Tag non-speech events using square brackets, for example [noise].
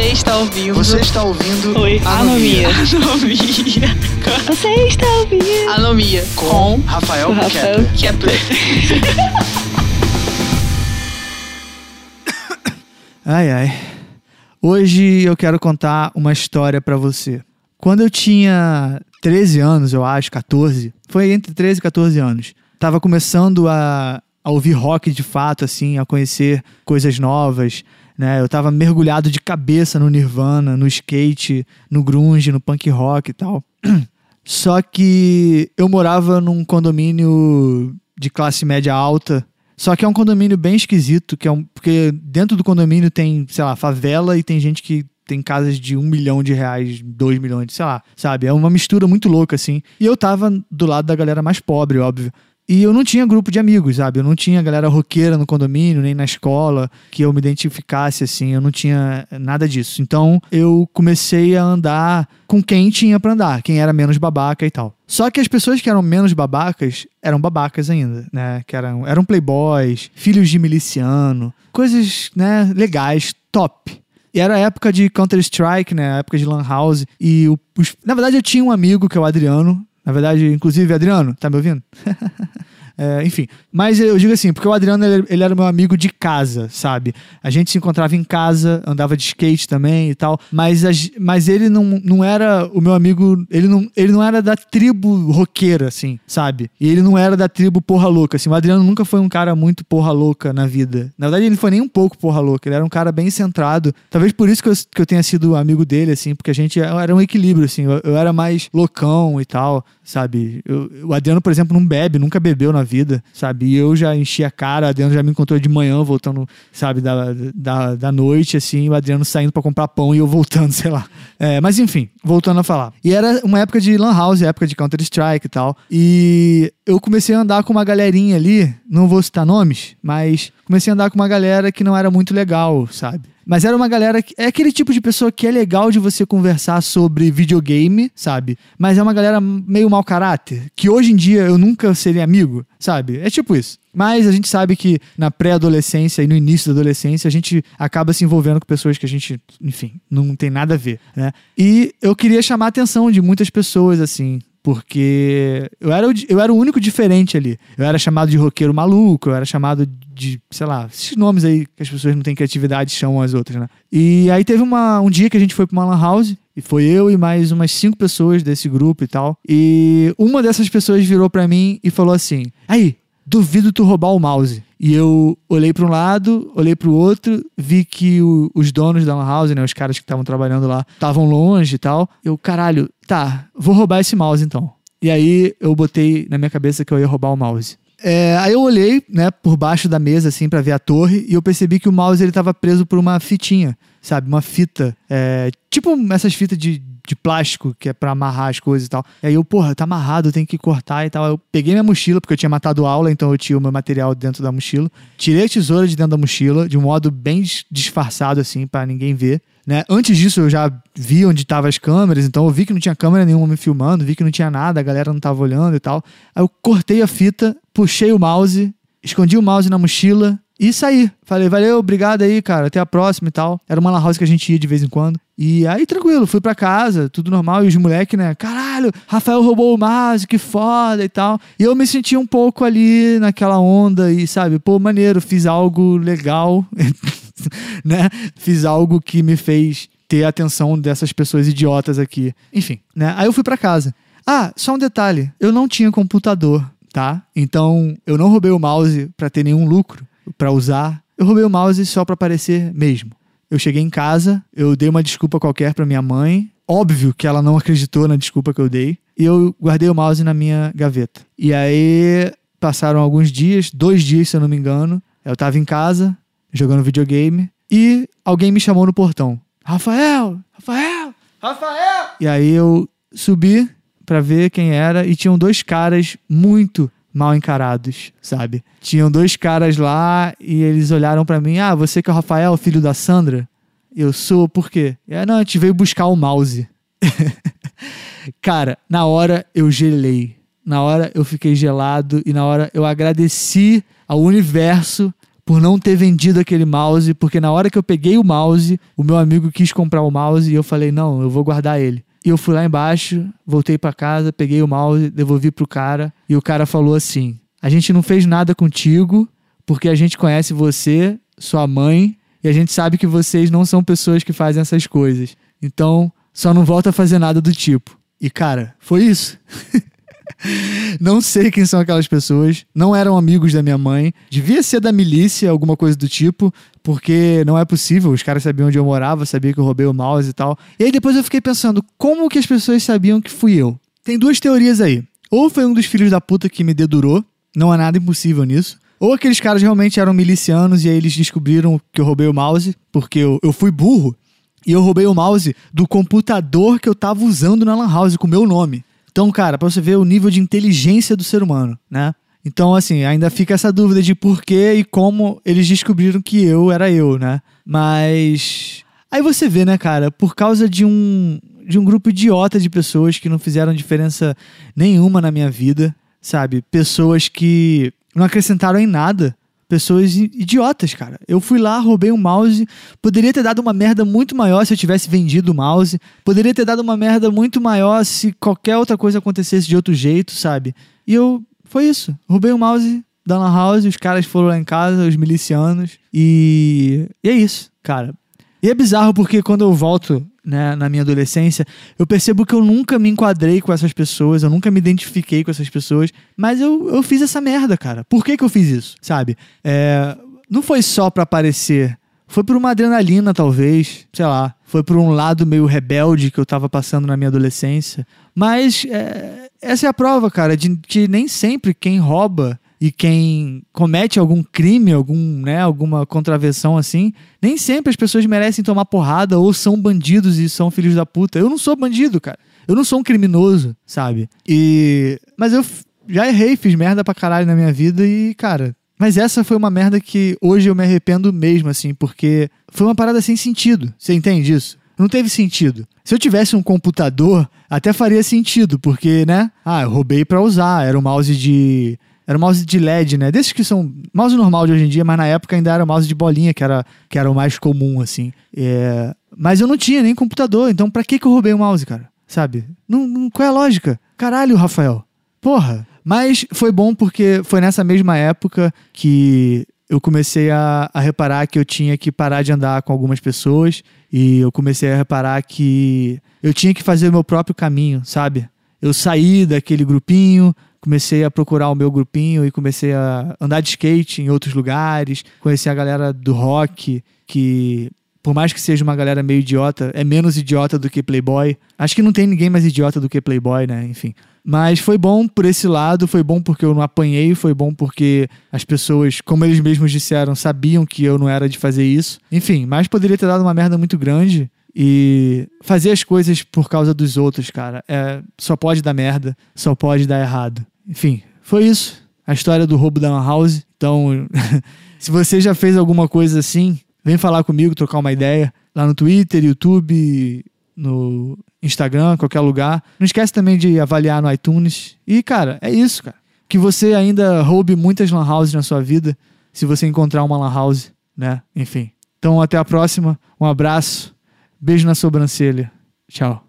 Você está ouvindo. Você está ouvindo Oi, Anomia. Anomia. Você está ouvindo. Anomia. com Rafael Rafael Kepler. Kepler. [laughs] Ai, ai. Hoje eu quero contar uma história pra você. Quando eu tinha 13 anos, eu acho, 14, foi entre 13 e 14 anos. Tava começando a, a ouvir rock de fato, assim, a conhecer coisas novas, né? Eu tava mergulhado de cabeça no Nirvana, no skate, no grunge, no punk rock e tal. [clears throat] Só que eu morava num condomínio de classe média alta. Só que é um condomínio bem esquisito, que é um, porque dentro do condomínio tem, sei lá, favela e tem gente que tem casas de um milhão de reais, dois milhões, sei lá, sabe? É uma mistura muito louca, assim. E eu tava do lado da galera mais pobre, óbvio. E eu não tinha grupo de amigos, sabe? Eu não tinha galera roqueira no condomínio, nem na escola, que eu me identificasse assim, eu não tinha nada disso. Então eu comecei a andar com quem tinha pra andar, quem era menos babaca e tal. Só que as pessoas que eram menos babacas eram babacas ainda, né? Que eram, eram playboys, filhos de miliciano, coisas, né, legais, top. E era a época de Counter-Strike, né? A época de Lan House. E o, os- na verdade eu tinha um amigo que é o Adriano. Na verdade, inclusive, Adriano, tá me ouvindo? [laughs] É, enfim, mas eu digo assim, porque o Adriano ele, ele era meu amigo de casa, sabe? A gente se encontrava em casa, andava de skate também e tal, mas, a mas ele não, não era o meu amigo, ele não, ele não era da tribo roqueira, assim, sabe? E ele não era da tribo porra louca, assim. O Adriano nunca foi um cara muito porra louca na vida. Na verdade, ele não foi nem um pouco porra louca, ele era um cara bem centrado. Talvez por isso que eu, que eu tenha sido amigo dele, assim, porque a gente era um equilíbrio, assim. Eu, eu era mais loucão e tal, sabe? Eu- o Adriano, por exemplo, não bebe, nunca bebeu na vida, sabe? E eu já enchi a cara, o Adriano já me encontrou de manhã, voltando, sabe, da, da, da noite, assim, o Adriano saindo pra comprar pão e eu voltando, [laughs] sei lá. É, mas enfim, voltando a falar. E era uma época de Lan House, época de Counter-Strike e tal. E eu comecei a andar com uma galerinha ali, não vou citar nomes, mas comecei a andar com uma galera que não era muito legal, sabe? Mas era uma galera que. É aquele tipo de pessoa que é legal de você conversar sobre videogame, sabe? Mas é uma galera meio mau caráter. Que hoje em dia eu nunca seria amigo, sabe? É tipo isso. Mas a gente sabe que na pré-adolescência e no início da adolescência a gente acaba se envolvendo com pessoas que a gente, enfim, não tem nada a ver, né? E eu queria chamar a atenção de muitas pessoas, assim, porque eu era, o, eu era o único diferente ali. Eu era chamado de roqueiro maluco, eu era chamado de, sei lá, esses nomes aí que as pessoas não têm criatividade chamam as outras, né? E aí teve uma, um dia que a gente foi pra uma lan house, e foi eu e mais umas cinco pessoas desse grupo e tal. E uma dessas pessoas virou pra mim e falou assim: Aí, duvido tu roubar o mouse. E eu olhei para um lado, olhei para o outro, vi que o- os donos da Lan House, né, os caras que estavam trabalhando lá, estavam longe e tal. Eu, caralho, tá, vou roubar esse mouse então. E aí eu botei na minha cabeça que eu ia roubar o mouse. É, aí eu olhei, né, por baixo da mesa, assim, pra ver a torre, e eu percebi que o mouse ele tava preso por uma fitinha, sabe? Uma fita. é, tipo essas fitas de, de plástico que é pra amarrar as coisas e tal. E aí eu, porra, tá amarrado, eu tenho que cortar e tal. Eu peguei minha mochila, porque eu tinha matado aula, então eu tinha o meu material dentro da mochila. Tirei a tesoura de dentro da mochila, de um modo bem dis- disfarçado, assim, pra ninguém ver. Né? Antes disso, eu já vi onde estavam as câmeras, então eu vi que não tinha câmera nenhuma me filmando, vi que não tinha nada, a galera não tava olhando e tal. Aí eu cortei a fita, puxei o mouse, escondi o mouse na mochila e saí. Falei, valeu, obrigado aí, cara, até a próxima e tal. Era uma lan house que a gente ia de vez em quando. E aí, tranquilo, fui pra casa, tudo normal. E os moleques, né, caralho, Rafael roubou o mouse, que foda e tal. E eu me senti um pouco ali naquela onda e, sabe, pô, maneiro, fiz algo legal, [laughs] né? Fiz algo que me fez ter a atenção dessas pessoas idiotas aqui. Enfim, né? Aí eu fui pra casa. Ah, só um detalhe, eu não tinha computador, tá? Então, eu não roubei o mouse pra ter nenhum lucro pra usar. Eu roubei o mouse só pra aparecer mesmo. Eu cheguei em casa, eu dei uma desculpa qualquer pra minha mãe. Óbvio que ela não acreditou na desculpa que eu dei. E eu guardei o mouse na minha gaveta. E aí passaram alguns dias, dois dias se eu não me engano. Eu tava em casa, jogando videogame. E alguém me chamou no portão. Rafael! Rafael! Rafael! E aí eu subi pra ver quem era e tinham dois caras muito mal encarados, sabe? Tinham dois caras lá e eles olharam pra mim: "Ah, você que é o Rafael, filho da Sandra?" Eu sou, por quê? Aí, não, a gente veio buscar o mouse. [laughs] Cara, na hora eu gelei. Na hora eu fiquei gelado e na hora eu agradeci ao universo por não ter vendido aquele mouse, porque na hora que eu peguei o mouse, o meu amigo quis comprar o mouse e eu falei: "Não, eu vou guardar ele". E eu fui lá embaixo, voltei para casa, peguei o mouse, devolvi pro cara e o cara falou assim: "A gente não fez nada contigo, porque a gente conhece você, sua mãe, e a gente sabe que vocês não são pessoas que fazem essas coisas. Então, só não volta a fazer nada do tipo". E cara, foi isso. [laughs] não sei quem são aquelas pessoas, não eram amigos da minha mãe, devia ser da milícia, alguma coisa do tipo, porque não é possível, os caras sabiam onde eu morava, sabiam que eu roubei o mouse e tal. E aí depois eu fiquei pensando, como que as pessoas sabiam que fui eu? Tem duas teorias aí. Ou foi um dos filhos da puta que me dedurou, não há nada impossível nisso. Ou aqueles caras realmente eram milicianos e aí eles descobriram que eu roubei o mouse, porque eu, eu fui burro. E eu roubei o mouse do computador que eu tava usando na Lan House com o meu nome. Então, cara, pra você ver o nível de inteligência do ser humano, né? Então, assim, ainda fica essa dúvida de por que e como eles descobriram que eu era eu, né? Mas. Aí você vê, né, cara, por causa de um, de um grupo idiota de pessoas que não fizeram diferença nenhuma na minha vida, sabe? Pessoas que não acrescentaram em nada pessoas idiotas, cara. Eu fui lá, roubei um mouse, poderia ter dado uma merda muito maior se eu tivesse vendido o mouse, poderia ter dado uma merda muito maior se qualquer outra coisa acontecesse de outro jeito, sabe? E eu foi isso. Roubei o mouse da Lan House, os caras foram lá em casa, os milicianos, e, e é isso, cara. E é bizarro porque quando eu volto né, na minha adolescência, eu percebo que eu nunca me enquadrei com essas pessoas, eu nunca me identifiquei com essas pessoas, mas eu, eu fiz essa merda, cara. Por que, que eu fiz isso? Sabe? É, não foi só para aparecer. Foi por uma adrenalina, talvez, sei lá. Foi por um lado meio rebelde que eu tava passando na minha adolescência. Mas é, essa é a prova, cara, de que nem sempre quem rouba e quem comete algum crime, algum, né, alguma contravenção assim, nem sempre as pessoas merecem tomar porrada ou são bandidos e são filhos da puta. Eu não sou bandido, cara. Eu não sou um criminoso, sabe? E mas eu já errei, fiz merda pra caralho na minha vida e, cara, mas essa foi uma merda que hoje eu me arrependo mesmo, assim, porque foi uma parada sem sentido. Você entende isso? Não teve sentido. Se eu tivesse um computador, até faria sentido, porque, né? Ah, eu roubei pra usar. Era um mouse de era um mouse de LED, né? Desses que são mouse normal de hoje em dia, mas na época ainda era mouse de bolinha, que era, que era o mais comum, assim. É... Mas eu não tinha nem computador, então pra que, que eu roubei o mouse, cara? Sabe? Não, não, qual é a lógica? Caralho, Rafael. Porra. Mas foi bom porque foi nessa mesma época que eu comecei a, a, reparar que eu tinha que parar de andar com algumas pessoas e eu comecei a reparar que eu tinha que fazer o meu próprio caminho, sabe? Eu saí daquele grupinho, comecei a procurar o meu grupinho e comecei a andar de skate em outros lugares, conhecer a galera do rock, que por mais que seja uma galera meio idiota, é menos idiota do que Playboy. Acho que não tem ninguém mais idiota do que Playboy, né? Enfim. Mas foi bom por esse lado, foi bom porque eu não apanhei, foi bom porque as pessoas, como eles mesmos disseram, sabiam que eu não era de fazer isso. Enfim, mas poderia ter dado uma merda muito grande. E fazer as coisas por causa dos outros, cara, é, só pode dar merda, só pode dar errado. Enfim, foi isso. A história do roubo da Lan House. Então, [laughs] se você já fez alguma coisa assim, vem falar comigo, trocar uma ideia. Lá no Twitter, YouTube, no Instagram, qualquer lugar. Não esquece também de avaliar no iTunes. E, cara, é isso, cara. Que você ainda roube muitas Lan Houses na sua vida, se você encontrar uma Lan House, né? Enfim. Então, até a próxima. Um abraço. Beijo na sobrancelha. Tchau.